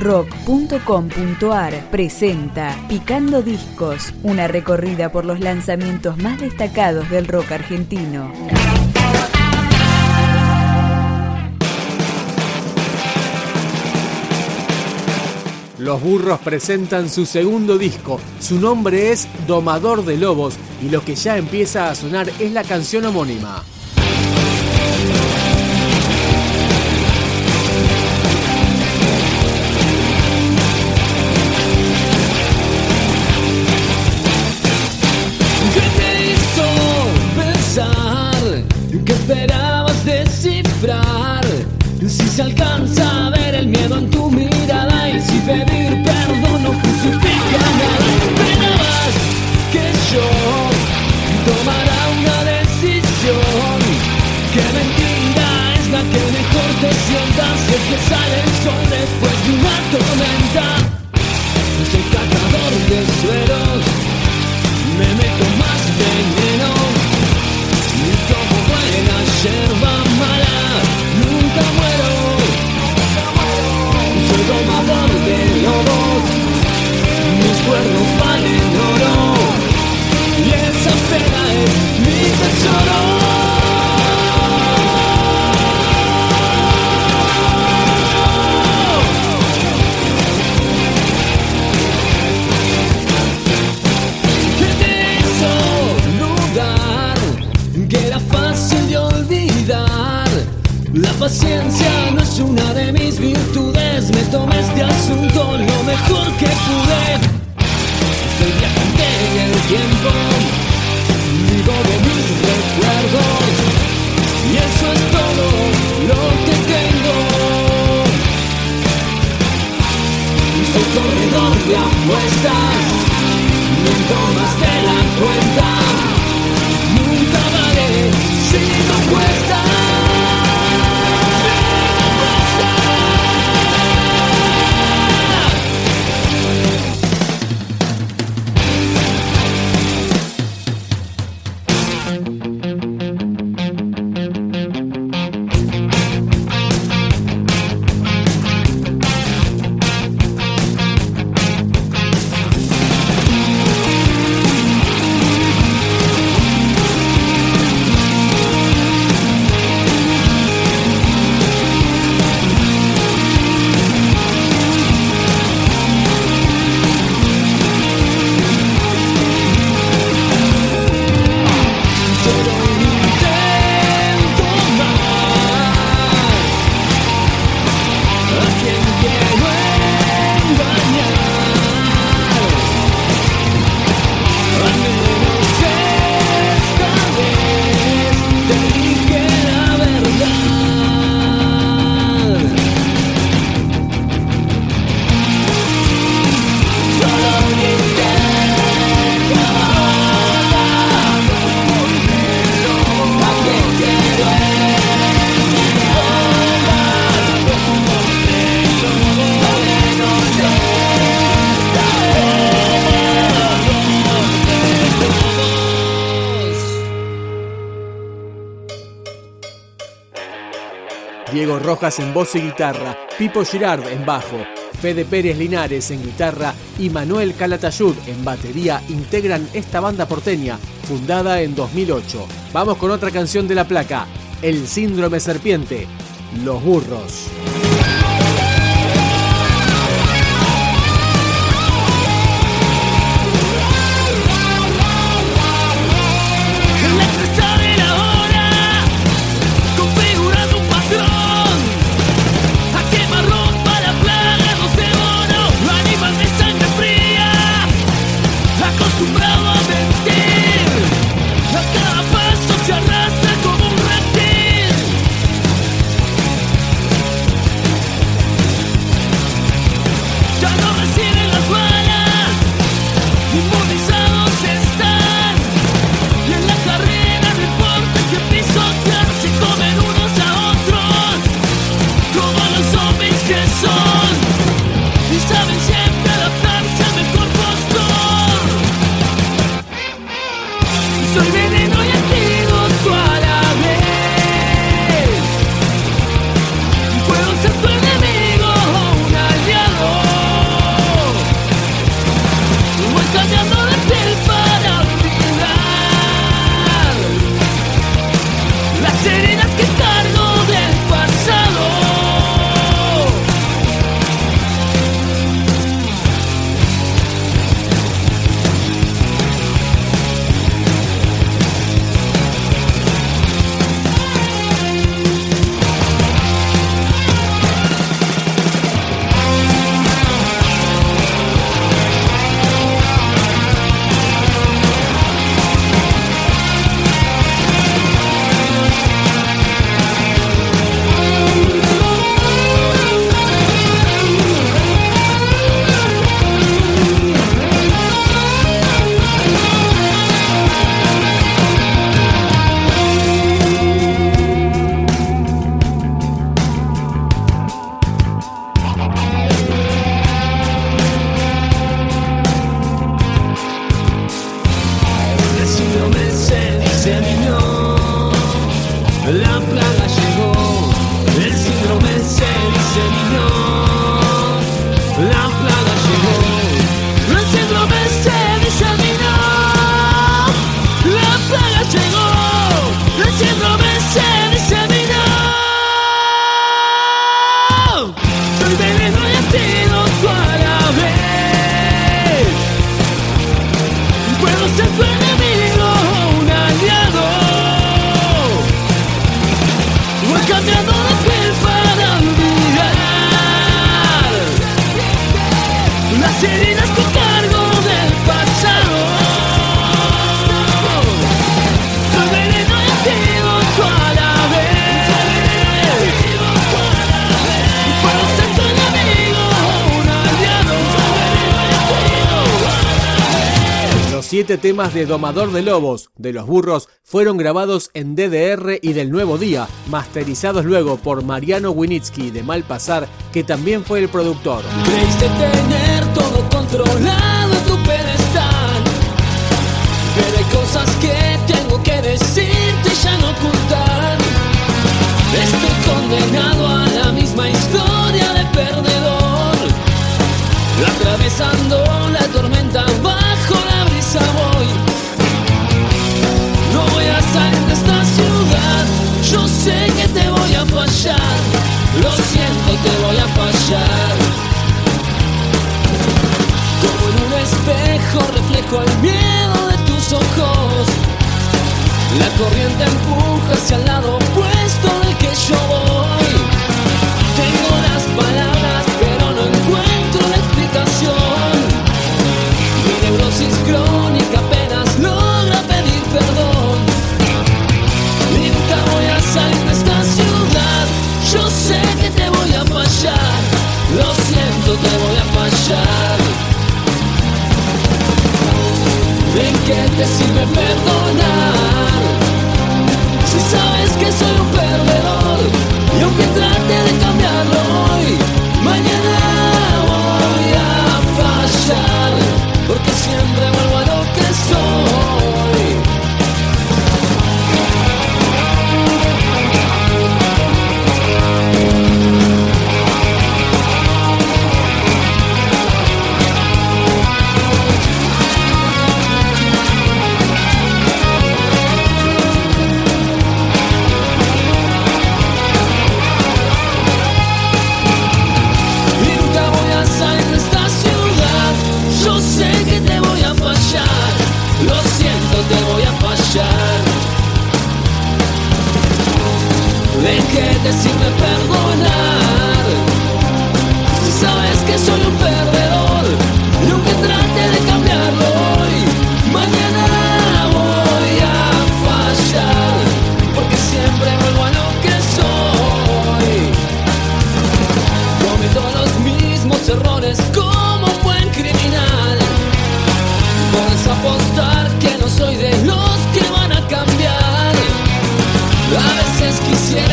rock.com.ar presenta Picando Discos, una recorrida por los lanzamientos más destacados del rock argentino. Los Burros presentan su segundo disco. Su nombre es Domador de Lobos y lo que ya empieza a sonar es la canción homónima. ¿Qué esperabas descifrar? Si se alcanza asunto lo mejor que pude. Soy viajante en el tiempo, vivo de mis recuerdos. Y eso es todo lo que tengo. Soy corredor de apuestas, miento más de la cuenta. Rojas en voz y guitarra, Pipo Girard en bajo, Fede Pérez Linares en guitarra y Manuel Calatayud en batería integran esta banda porteña, fundada en 2008. Vamos con otra canción de la placa, El Síndrome Serpiente, Los Burros. se diseminó, la plaga llegó, el síndrome se diseminó, la plaga llegó, el síndrome se diseminó, la plaga llegó, el síndrome se diseminó. Soy veneno y antídoto a la vez, puedo ser siete temas de Domador de Lobos de los Burros fueron grabados en DDR y del Nuevo Día, masterizados luego por Mariano Winitsky de Malpasar, que también fue el productor. Creíste tener todo controlado en tu pedestal, pero hay cosas que tengo que decirte y ya no ocultar. Estoy condenado a la misma historia de perdedor, atravesando reflejo el miedo de tus ojos. La corriente empuja hacia el lado ¿De qué te sirve perdonar? Si sabes que soy un perdedor qué te sirve perdonar? Si sabes que soy un perdedor. Aunque trate de cambiarlo hoy, mañana voy a fallar. Porque siempre vuelvo a lo que soy. Cometo los mismos errores como un buen criminal. Puedes apostar que no soy de los que van a cambiar. A veces quisiera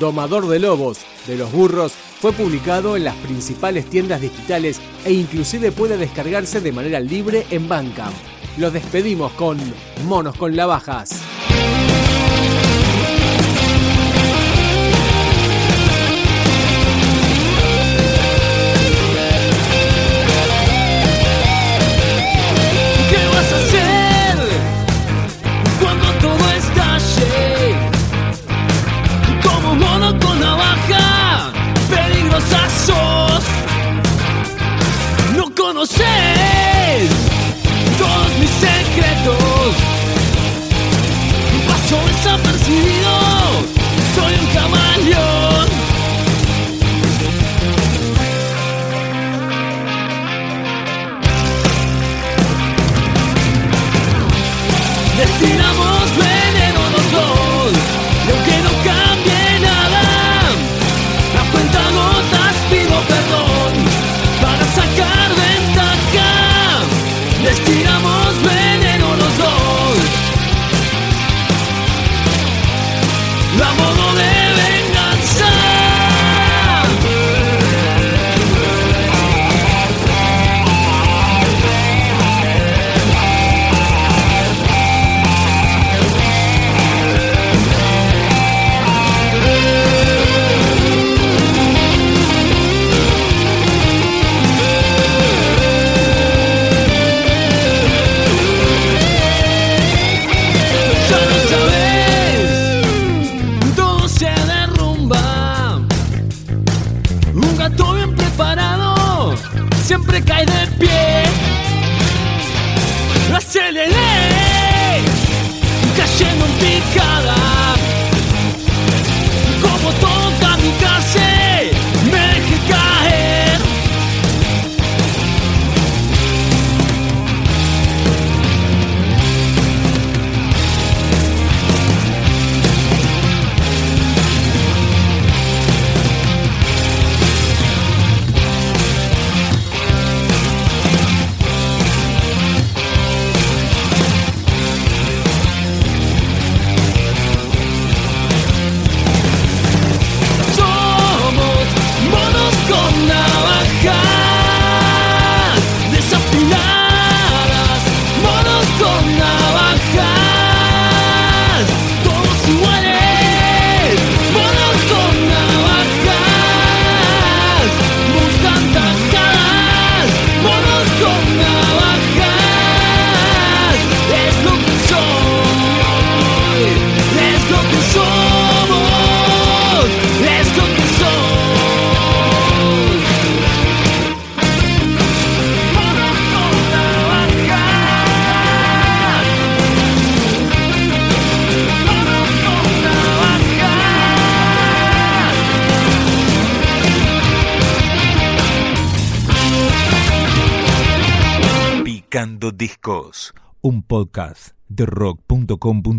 Domador de Lobos de los Burros fue publicado en las principales tiendas digitales e inclusive puede descargarse de manera libre en Bandcamp. Los despedimos con Monos con Navajas. Discos, un podcast de rock.com.ar